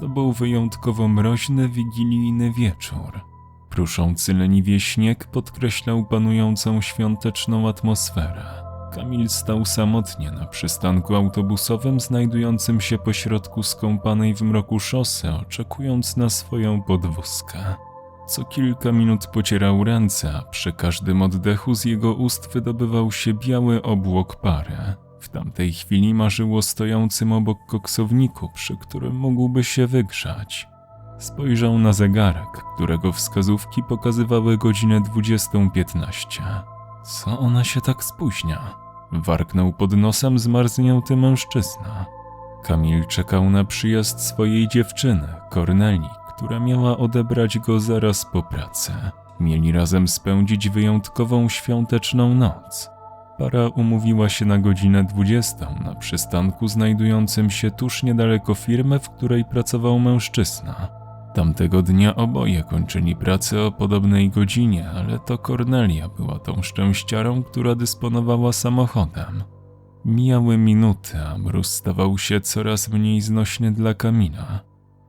To był wyjątkowo mroźny, wigilijny wieczór. Pruszący leniwie śnieg podkreślał panującą świąteczną atmosferę. Kamil stał samotnie na przystanku autobusowym znajdującym się pośrodku skąpanej w mroku szosy, oczekując na swoją podwózkę. Co kilka minut pocierał ręce, a przy każdym oddechu z jego ust wydobywał się biały obłok pary. W tamtej chwili marzyło stojącym obok koksowniku, przy którym mógłby się wygrzać. Spojrzał na zegarek, którego wskazówki pokazywały godzinę 20.15. Co ona się tak spóźnia? Warknął pod nosem zmarznięty mężczyzna. Kamil czekał na przyjazd swojej dziewczyny, Korneli, która miała odebrać go zaraz po pracy. Mieli razem spędzić wyjątkową świąteczną noc. Para umówiła się na godzinę 20 na przystanku znajdującym się tuż niedaleko firmy, w której pracował mężczyzna. Tamtego dnia oboje kończyli pracę o podobnej godzinie, ale to Kornelia była tą szczęściarą, która dysponowała samochodem. Mijały minuty, a mróz stawał się coraz mniej znośny dla Kamila.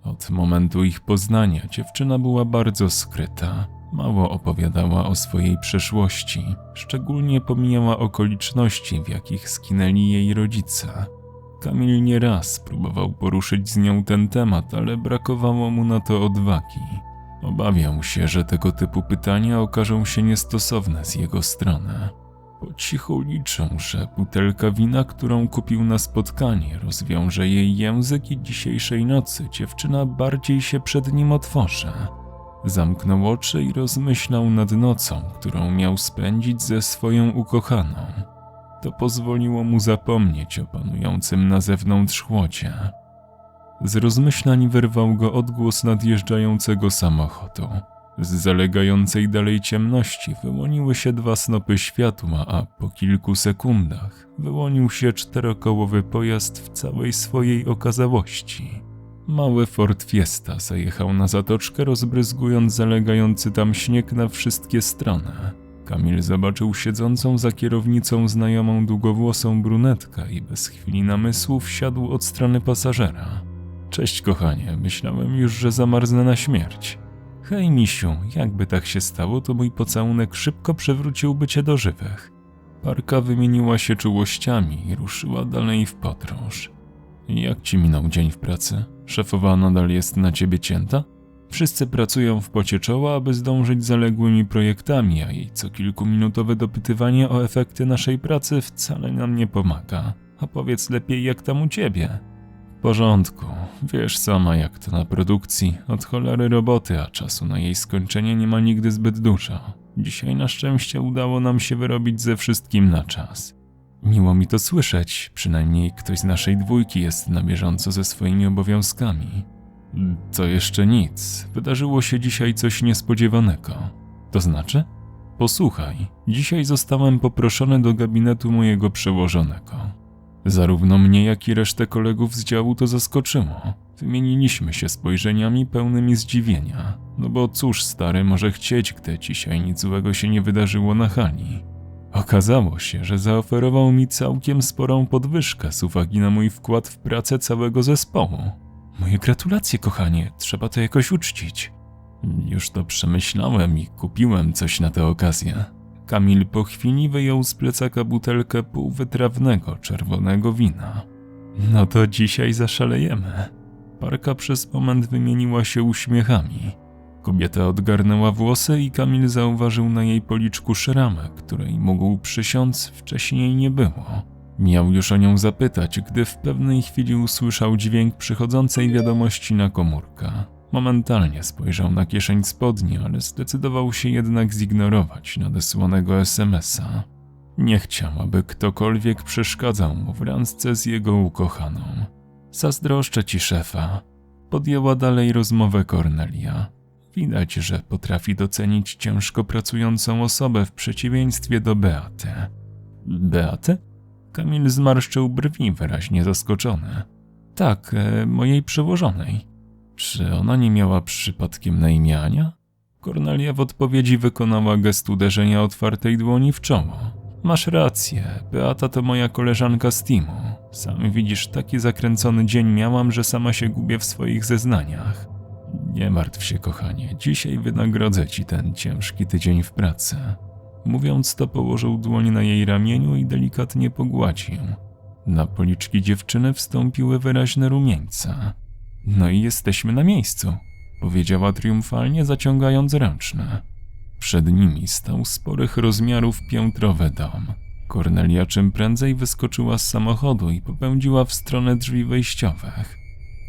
Od momentu ich poznania dziewczyna była bardzo skryta. Mało opowiadała o swojej przeszłości, szczególnie pomijała okoliczności, w jakich skinęli jej rodzice. Kamil nieraz próbował poruszyć z nią ten temat, ale brakowało mu na to odwagi. Obawiał się, że tego typu pytania okażą się niestosowne z jego strony. Po cichu liczą, że butelka wina, którą kupił na spotkanie, rozwiąże jej język i dzisiejszej nocy dziewczyna bardziej się przed nim otworzy. Zamknął oczy i rozmyślał nad nocą, którą miał spędzić ze swoją ukochaną. To pozwoliło mu zapomnieć o panującym na zewnątrz chłodzie. Z rozmyślań wyrwał go odgłos nadjeżdżającego samochodu. Z zalegającej dalej ciemności wyłoniły się dwa snopy światła, a po kilku sekundach wyłonił się czterokołowy pojazd w całej swojej okazałości. Mały Ford Fiesta zajechał na zatoczkę, rozbryzgując zalegający tam śnieg na wszystkie strony. Kamil zobaczył siedzącą za kierownicą znajomą długowłosą brunetkę i bez chwili namysłu wsiadł od strony pasażera. Cześć kochanie, myślałem już, że zamarznę na śmierć. Hej misiu, jakby tak się stało, to mój pocałunek szybko przywróciłby cię do żywych. Parka wymieniła się czułościami i ruszyła dalej w podróż. Jak ci minął dzień w pracy? Szefowa nadal jest na ciebie cięta? Wszyscy pracują w pocie czoła, aby zdążyć zaległymi projektami, a jej co kilkuminutowe dopytywanie o efekty naszej pracy wcale nam nie pomaga. A powiedz lepiej, jak tam u ciebie? W porządku. Wiesz sama, jak to na produkcji. Od cholery roboty, a czasu na jej skończenie nie ma nigdy zbyt dużo. Dzisiaj na szczęście udało nam się wyrobić ze wszystkim na czas. Miło mi to słyszeć, przynajmniej ktoś z naszej dwójki jest na bieżąco ze swoimi obowiązkami. To jeszcze nic. Wydarzyło się dzisiaj coś niespodziewanego. To znaczy? Posłuchaj, dzisiaj zostałem poproszony do gabinetu mojego przełożonego. Zarówno mnie, jak i resztę kolegów z działu to zaskoczyło. Wymieniliśmy się spojrzeniami pełnymi zdziwienia. No bo cóż stary może chcieć, gdy dzisiaj nic złego się nie wydarzyło na hali. Okazało się, że zaoferował mi całkiem sporą podwyżkę z uwagi na mój wkład w pracę całego zespołu. Moje gratulacje, kochanie, trzeba to jakoś uczcić. Już to przemyślałem i kupiłem coś na tę okazję. Kamil po chwili wyjął z plecaka butelkę półwytrawnego czerwonego wina. No to dzisiaj zaszalejemy. Parka przez moment wymieniła się uśmiechami. Kobieta odgarnęła włosy i Kamil zauważył na jej policzku szramę, której mógł przysiąc wcześniej nie było. Miał już o nią zapytać, gdy w pewnej chwili usłyszał dźwięk przychodzącej wiadomości na komórkę. Momentalnie spojrzał na kieszeń spodni, ale zdecydował się jednak zignorować nadesłanego SMS-a. Nie chciał, aby ktokolwiek przeszkadzał mu w randce z jego ukochaną. Zazdroszczę ci szefa. Podjęła dalej rozmowę Cornelia. Widać, że potrafi docenić ciężko pracującą osobę w przeciwieństwie do Beaty. Beaty? Kamil zmarszczył brwi, wyraźnie zaskoczony. Tak, e, mojej przełożonej. Czy ona nie miała przypadkiem na imię Ania? Kornelia w odpowiedzi wykonała gest uderzenia otwartej dłoni w czoło. Masz rację, Beata to moja koleżanka z teamu. Sam widzisz, taki zakręcony dzień miałam, że sama się gubię w swoich zeznaniach. Nie martw się, kochanie, dzisiaj wynagrodzę ci ten ciężki tydzień w pracy. Mówiąc to, położył dłoń na jej ramieniu i delikatnie pogładził. Na policzki dziewczyny wstąpiły wyraźne rumieńca. No i jesteśmy na miejscu, powiedziała triumfalnie, zaciągając ręczne. Przed nimi stał sporych rozmiarów piętrowy dom. Kornelia czym prędzej wyskoczyła z samochodu i popędziła w stronę drzwi wejściowych.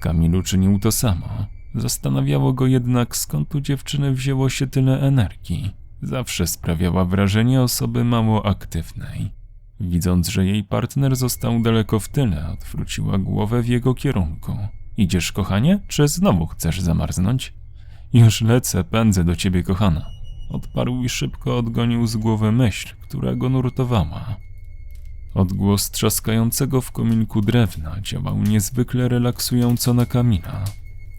Kamil uczynił to samo. Zastanawiało go jednak, skąd u dziewczyny wzięło się tyle energii. Zawsze sprawiała wrażenie osoby mało aktywnej. Widząc, że jej partner został daleko w tyle, odwróciła głowę w jego kierunku. Idziesz, kochanie, czy znowu chcesz zamarznąć? Już lecę, pędzę do ciebie, kochana. Odparł i szybko odgonił z głowy myśl, która go nurtowała. Odgłos trzaskającego w kominku drewna działał niezwykle relaksująco na Kamila.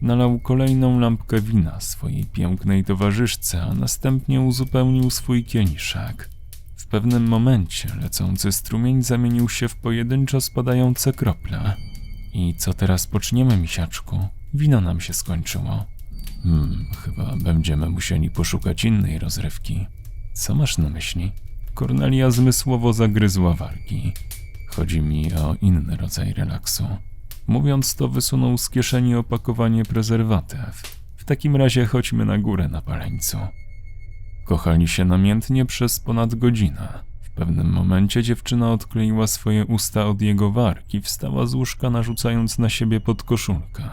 Nalał kolejną lampkę wina swojej pięknej towarzyszce, a następnie uzupełnił swój kieliszek. W pewnym momencie lecący strumień zamienił się w pojedynczo spadające krople. I co teraz poczniemy, misiaczku? Wino nam się skończyło. Hmm, chyba będziemy musieli poszukać innej rozrywki. Co masz na myśli? Kornelia zmysłowo zagryzła wargi. Chodzi mi o inny rodzaj relaksu. Mówiąc to, wysunął z kieszeni opakowanie prezerwatyw. W takim razie chodźmy na górę na paleńcu. Kochali się namiętnie przez ponad godzinę. W pewnym momencie dziewczyna odkleiła swoje usta od jego warg i wstała z łóżka, narzucając na siebie podkoszulkę.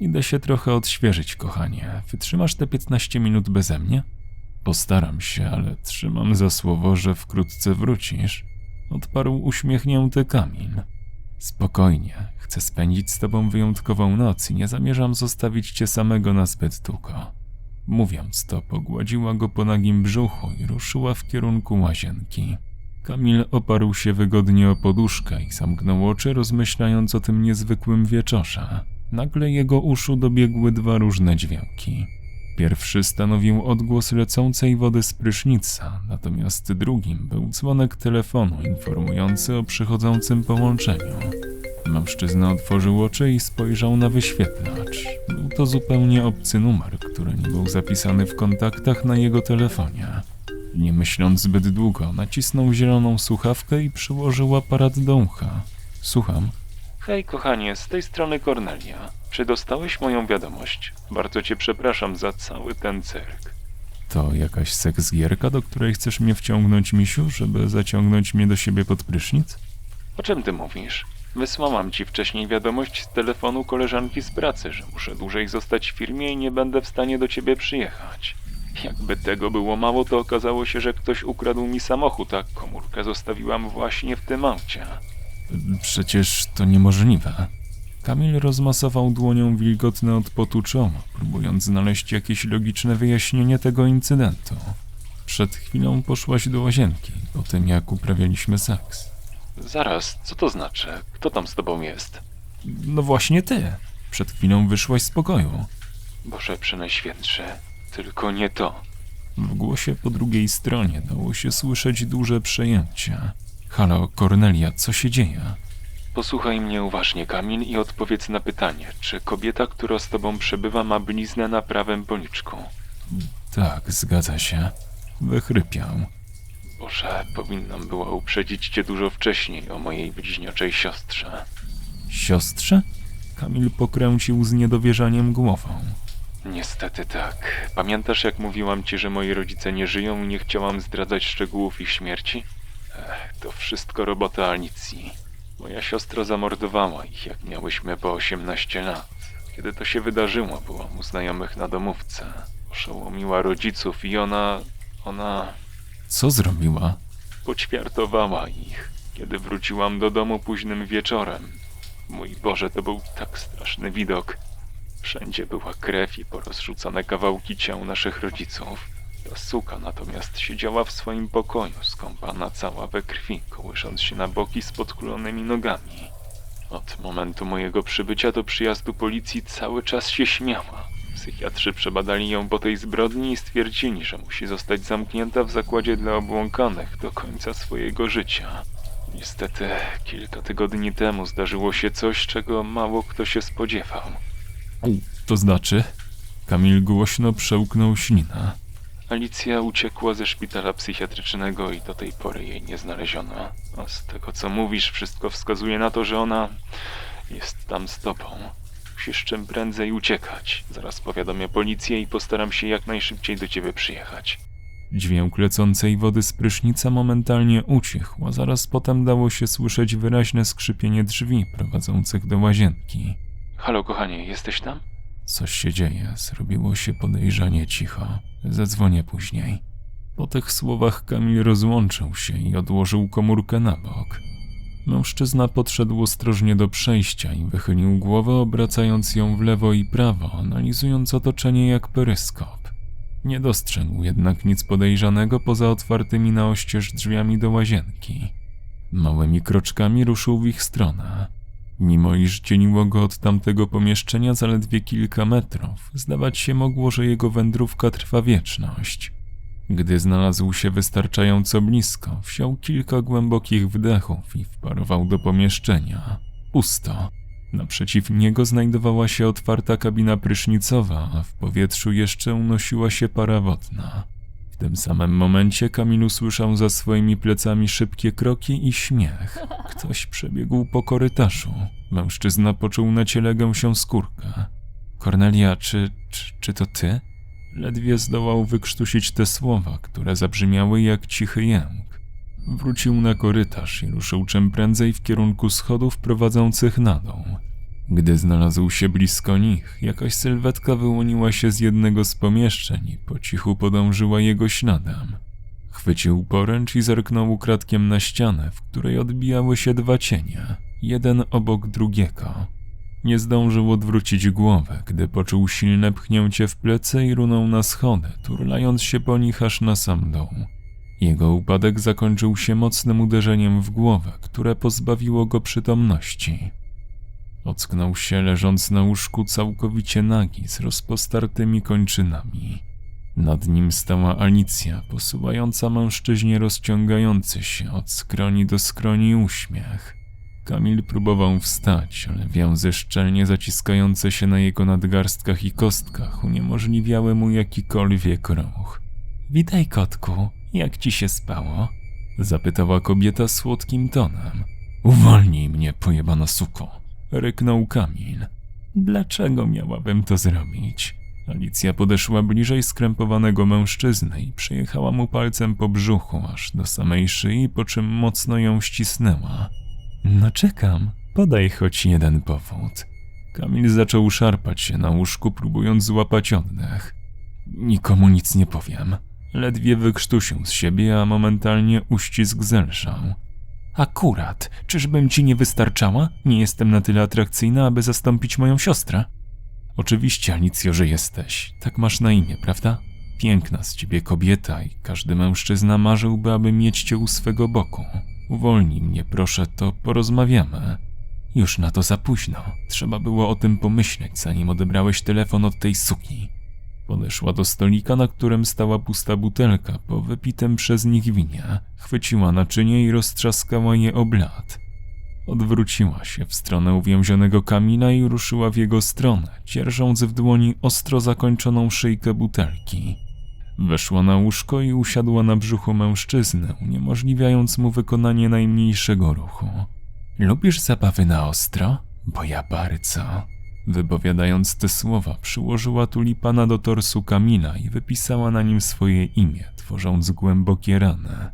Idę się trochę odświeżyć, kochanie. Wytrzymasz te 15 minut beze mnie? Postaram się, ale trzymam za słowo, że wkrótce wrócisz. Odparł uśmiechnięty Kamil. Spokojnie, chcę spędzić z tobą wyjątkową noc i nie zamierzam zostawić cię samego na zbyt długo. Mówiąc to, pogładziła go po nagim brzuchu i ruszyła w kierunku łazienki. Kamil oparł się wygodnie o poduszkę i zamknął oczy, rozmyślając o tym niezwykłym wieczorze. Nagle jego uszu dobiegły dwa różne dźwięki. Pierwszy stanowił odgłos lecącej wody z prysznica, natomiast drugim był dzwonek telefonu informujący o przychodzącym połączeniu. Mężczyzna otworzył oczy i spojrzał na wyświetlacz. Był to zupełnie obcy numer, który nie był zapisany w kontaktach na jego telefonie. Nie myśląc zbyt długo, nacisnął zieloną słuchawkę i przyłożył aparat do ucha. Słucham. Hej, kochanie, z tej strony Kornelia. Czy dostałeś moją wiadomość? Bardzo cię przepraszam za cały ten cyrk. To jakaś seksgierka, do której chcesz mnie wciągnąć, misiu, żeby zaciągnąć mnie do siebie pod prysznic? O czym ty mówisz? Wysłałam ci wcześniej wiadomość z telefonu koleżanki z pracy, że muszę dłużej zostać w firmie i nie będę w stanie do ciebie przyjechać. Jakby tego było mało, to okazało się, że ktoś ukradł mi samochód, a komórkę zostawiłam właśnie w tym aucie. Przecież to niemożliwe. Kamil rozmasował dłonią wilgotne od potu czoło, próbując znaleźć jakieś logiczne wyjaśnienie tego incydentu. Przed chwilą poszłaś do łazienki, po tym jak uprawialiśmy seks. Zaraz, co to znaczy? Kto tam z tobą jest? No właśnie ty. Przed chwilą wyszłaś z pokoju. Boże Przenajświętszy, tylko nie to. W głosie po drugiej stronie dało się słyszeć duże przejęcie. Halo, Kornelia, co się dzieje? Posłuchaj mnie uważnie, Kamil, i odpowiedz na pytanie, czy kobieta, która z tobą przebywa, ma bliznę na prawym policzku? Tak, zgadza się. Wychrypiał. Boże, powinnam była uprzedzić cię dużo wcześniej o mojej bliźniaczej siostrze. Siostrze? Kamil pokręcił z niedowierzaniem głową. Niestety tak. Pamiętasz, jak mówiłam ci, że moi rodzice nie żyją i nie chciałam zdradzać szczegółów ich śmierci? Ech, to wszystko robota Alicji. Moja siostra zamordowała ich, jak miałyśmy po 18 lat. Kiedy to się wydarzyło, byłam u znajomych na domówce. Oszołomiła rodziców i ona... ona... Co zrobiła? Poćwiartowała ich, kiedy wróciłam do domu późnym wieczorem. Mój Boże, to był tak straszny widok. Wszędzie była krew i porozrzucane kawałki ciał naszych rodziców. Suka natomiast siedziała w swoim pokoju, skąpana cała we krwi, kołysząc się na boki z podkulonymi nogami. Od momentu mojego przybycia do przyjazdu policji cały czas się śmiała. Psychiatrzy przebadali ją po tej zbrodni i stwierdzili, że musi zostać zamknięta w zakładzie dla obłąkanych do końca swojego życia. Niestety, kilka tygodni temu zdarzyło się coś, czego mało kto się spodziewał. To znaczy? Kamil głośno przełknął ślina. Alicja uciekła ze szpitala psychiatrycznego i do tej pory jej nie znaleziono. A z tego co mówisz, wszystko wskazuje na to, że ona jest tam z tobą. Musisz czym prędzej uciekać. Zaraz powiadomię policję i postaram się jak najszybciej do ciebie przyjechać. Dźwięk lecącej wody z prysznica momentalnie ucichł, a zaraz potem dało się słyszeć wyraźne skrzypienie drzwi prowadzących do łazienki. Halo, kochanie, jesteś tam? Coś się dzieje, zrobiło się podejrzanie cicho. Zadzwonię później. Po tych słowach Kamil rozłączył się i odłożył komórkę na bok. Mężczyzna podszedł ostrożnie do przejścia i wychylił głowę, obracając ją w lewo i prawo, analizując otoczenie jak peryskop. Nie dostrzegł jednak nic podejrzanego poza otwartymi na oścież drzwiami do łazienki. Małymi kroczkami ruszył w ich stronę. Mimo iż dzieliło go od tamtego pomieszczenia zaledwie kilka metrów, zdawać się mogło, że jego wędrówka trwa wieczność. Gdy znalazł się wystarczająco blisko, wziął kilka głębokich wdechów i wparował do pomieszczenia. Pusto. Naprzeciw niego znajdowała się otwarta kabina prysznicowa, a w powietrzu jeszcze unosiła się para wodna. W tym samym momencie Kamil usłyszał za swoimi plecami szybkie kroki i śmiech. Ktoś przebiegł po korytarzu. Mężczyzna poczuł na ciele gęsią skórkę. Kornelia, czy, czy, czy to ty? Ledwie zdołał wykrztusić te słowa, które zabrzmiały jak cichy jęk. Wrócił na korytarz i ruszył czym prędzej w kierunku schodów prowadzących na dół. Gdy znalazł się blisko nich, jakaś sylwetka wyłoniła się z jednego z pomieszczeń i po cichu podążyła jego śladem. Chwycił poręcz i zerknął ukradkiem na ścianę, w której odbijały się dwa cienie, jeden obok drugiego. Nie zdążył odwrócić głowę, gdy poczuł silne pchnięcie w plecy i runął na schody, turlając się po nich aż na sam dół. Jego upadek zakończył się mocnym uderzeniem w głowę, które pozbawiło go przytomności. Ocknął się leżąc na łóżku całkowicie nagi, z rozpostartymi kończynami. Nad nim stała Alicja, posuwająca mężczyźnie rozciągający się od skroni do skroni uśmiech. Kamil próbował wstać, ale więzy szczelnie zaciskające się na jego nadgarstkach i kostkach uniemożliwiały mu jakikolwiek ruch. Witaj, kotku, jak ci się spało? Zapytała kobieta słodkim tonem. Uwolnij mnie, pojebana suko, ryknął Kamil. Dlaczego miałabym to zrobić? Alicja podeszła bliżej skrępowanego mężczyzny i przejechała mu palcem po brzuchu aż do samej szyi, po czym mocno ją ścisnęła. No czekam, podaj choć jeden powód. Kamil zaczął szarpać się na łóżku, próbując złapać oddech. Nikomu nic nie powiem. Ledwie wykrztusił z siebie, a momentalnie uścisk zelżał. Akurat, czyżbym ci nie wystarczała? Nie jestem na tyle atrakcyjna, aby zastąpić moją siostrę. Oczywiście, Alicjo, że jesteś. Tak masz na imię, prawda? Piękna z ciebie kobieta i każdy mężczyzna marzyłby, aby mieć cię u swego boku. Uwolnij mnie, proszę, to porozmawiamy. Już na to za późno. Trzeba było o tym pomyśleć, zanim odebrałeś telefon od tej suki. Podeszła do stolika, na którym stała pusta butelka po wypitym przez nich winie. Chwyciła naczynie i roztrzaskała je o blat. Odwróciła się w stronę uwięzionego Kamila i ruszyła w jego stronę, dzierżąc w dłoni ostro zakończoną szyjkę butelki. Weszła na łóżko i usiadła na brzuchu mężczyzny, uniemożliwiając mu wykonanie najmniejszego ruchu. Lubisz zabawy na ostro? Bo ja bardzo. Wypowiadając te słowa, przyłożyła tulipana do torsu Kamila i wypisała na nim swoje imię, tworząc głębokie rany.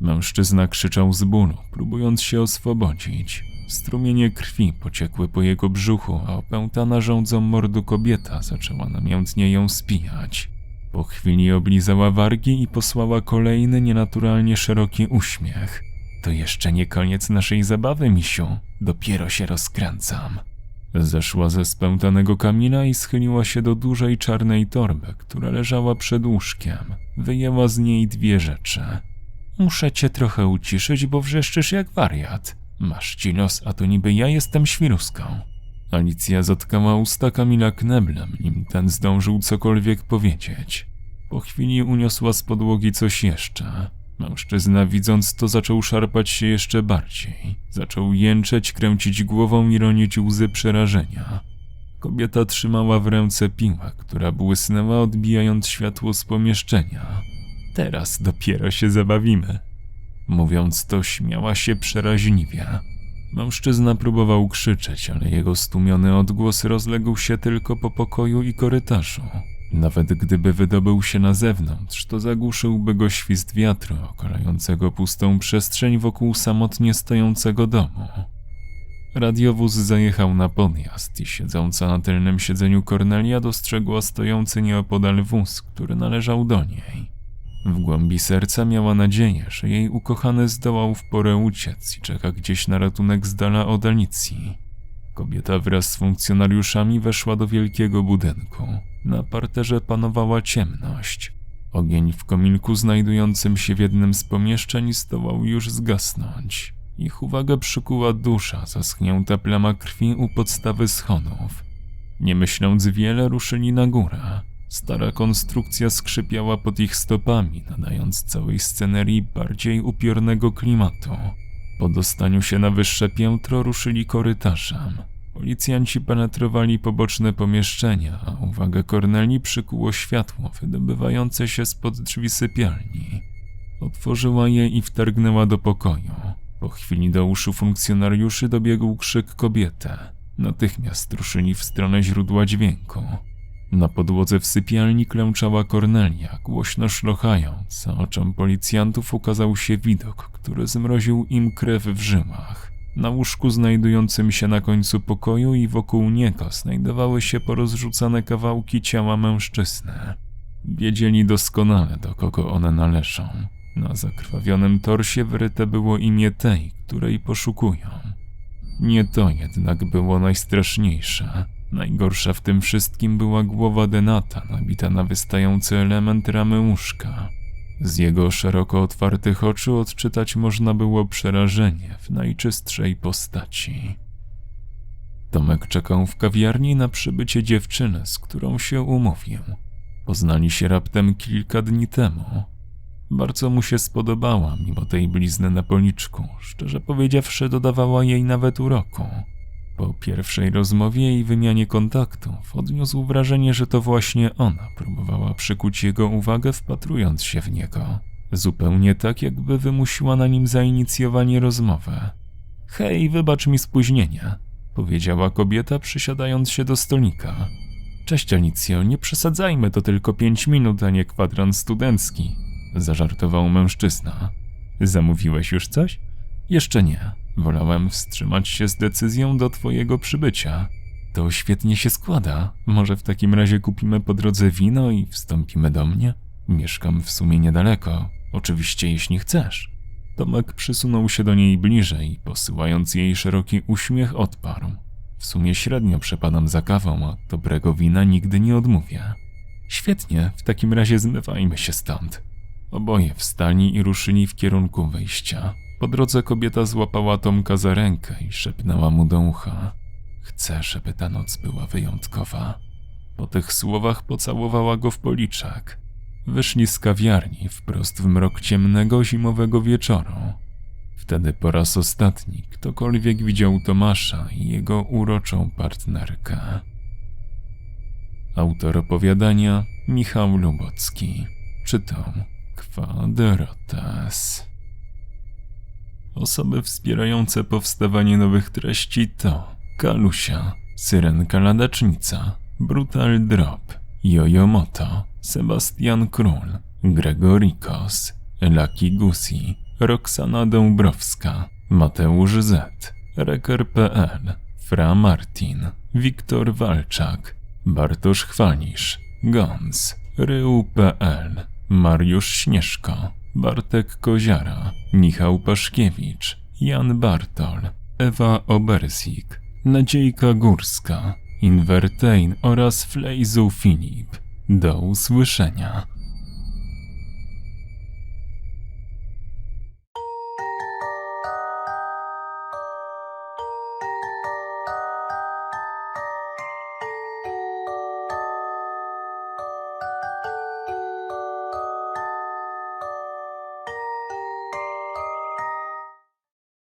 Mężczyzna krzyczał z bólu, próbując się oswobodzić. Strumienie krwi pociekły po jego brzuchu, a opętana rządzą mordu kobieta zaczęła namiętnie ją spijać. Po chwili oblizała wargi i posłała kolejny nienaturalnie szeroki uśmiech. To jeszcze nie koniec naszej zabawy, misiu. Dopiero się rozkręcam. Zeszła ze spętanego Kamila i schyliła się do dużej czarnej torby, która leżała przed łóżkiem. Wyjęła z niej dwie rzeczy. Muszę cię trochę uciszyć, bo wrzeszczysz jak wariat. Masz ci los, a to niby ja jestem świruską. Alicja zatkała usta Kamila kneblem, nim ten zdążył cokolwiek powiedzieć. Po chwili uniosła z podłogi coś jeszcze. Mężczyzna, widząc to, zaczął szarpać się jeszcze bardziej. Zaczął jęczeć, kręcić głową i ronić łzy przerażenia. Kobieta trzymała w ręce piłę, która błysnęła, odbijając światło z pomieszczenia. Teraz dopiero się zabawimy. Mówiąc to, śmiała się przeraźliwie. Mężczyzna próbował krzyczeć, ale jego stłumiony odgłos rozległ się tylko po pokoju i korytarzu. Nawet gdyby wydobył się na zewnątrz, to zagłuszyłby go świst wiatru okalającego pustą przestrzeń wokół samotnie stojącego domu. Radiowóz zajechał na podjazd i siedząca na tylnym siedzeniu Kornelia dostrzegła stojący nieopodal wóz, który należał do niej. W głębi serca miała nadzieję, że jej ukochany zdołał w porę uciec i czeka gdzieś na ratunek z dala od Alicji. Kobieta wraz z funkcjonariuszami weszła do wielkiego budynku. Na parterze panowała ciemność. Ogień w kominku znajdującym się w jednym z pomieszczeń zdołał już zgasnąć. Ich uwagę przykuła dusza, zaschnięta plama krwi u podstawy schodów. Nie myśląc wiele, ruszyli na górę. Stara konstrukcja skrzypiała pod ich stopami, nadając całej scenerii bardziej upiornego klimatu. Po dostaniu się na wyższe piętro ruszyli korytarzem. Policjanci penetrowali poboczne pomieszczenia, a uwagę Korneli przykuło światło wydobywające się spod drzwi sypialni. Otworzyła je i wtargnęła do pokoju. Po chwili do uszu funkcjonariuszy dobiegł krzyk kobiety. Natychmiast ruszyli w stronę źródła dźwięku. Na podłodze w sypialni klęczała Kornelia, głośno szlochając, a oczom policjantów ukazał się widok, który zmroził im krew w żyłach. Na łóżku znajdującym się na końcu pokoju i wokół niego znajdowały się porozrzucane kawałki ciała mężczyzny. Wiedzieli doskonale, do kogo one należą. Na zakrwawionym torsie wryte było imię tej, której poszukują. Nie to jednak było najstraszniejsze. Najgorsza w tym wszystkim była głowa Denata, nabita na wystający element ramy łóżka. Z jego szeroko otwartych oczu odczytać można było przerażenie w najczystszej postaci. Tomek czekał w kawiarni na przybycie dziewczyny, z którą się umówił. Poznali się raptem kilka dni temu. Bardzo mu się spodobała, mimo tej blizny na policzku. Szczerze powiedziawszy, dodawała jej nawet uroku. Po pierwszej rozmowie i wymianie kontaktów odniósł wrażenie, że to właśnie ona próbowała przykuć jego uwagę, wpatrując się w niego. Zupełnie tak, jakby wymusiła na nim zainicjowanie rozmowy. Hej, wybacz mi spóźnienie, powiedziała kobieta, przysiadając się do stolika. Cześć, Alicjo, nie przesadzajmy, to tylko pięć minut, a nie kwadrans studencki, zażartował mężczyzna. Zamówiłeś już coś? Jeszcze nie. Wolałem wstrzymać się z decyzją do twojego przybycia. To świetnie się składa. Może w takim razie kupimy po drodze wino i wstąpimy do mnie? Mieszkam w sumie niedaleko. Oczywiście, jeśli chcesz. Tomek przysunął się do niej bliżej, posyłając jej szeroki uśmiech, odparł. W sumie średnio przepadam za kawą, a dobrego wina nigdy nie odmówię. Świetnie, w takim razie zmywajmy się stąd. Oboje wstali i ruszyli w kierunku wyjścia. Po drodze kobieta złapała Tomka za rękę i szepnęła mu do ucha. Chcę, żeby ta noc była wyjątkowa. Po tych słowach pocałowała go w policzek. Wyszli z kawiarni wprost w mrok ciemnego zimowego wieczoru. Wtedy po raz ostatni ktokolwiek widział Tomasza i jego uroczą partnerkę. Autor opowiadania Michał Lubocki. Czytał Kwadrates. Osoby wspierające powstawanie nowych treści to Kalusia, Syrenka Ladacznica, Brutal Drop, Jojo Moto, Sebastian Król, Gregorikos, Laki Gusi, Roxana Dąbrowska, Mateusz Z, Reker.pl, Fra Martin, Wiktor Walczak, Bartosz Chwalisz, Gons, Ryu.pl, Mariusz Śnieżko, Bartek Koziara, Michał Paszkiewicz, Jan Bartol, Ewa Obersik, Nadziejka Górska, Invertain oraz Flejzu Filip. Do usłyszenia.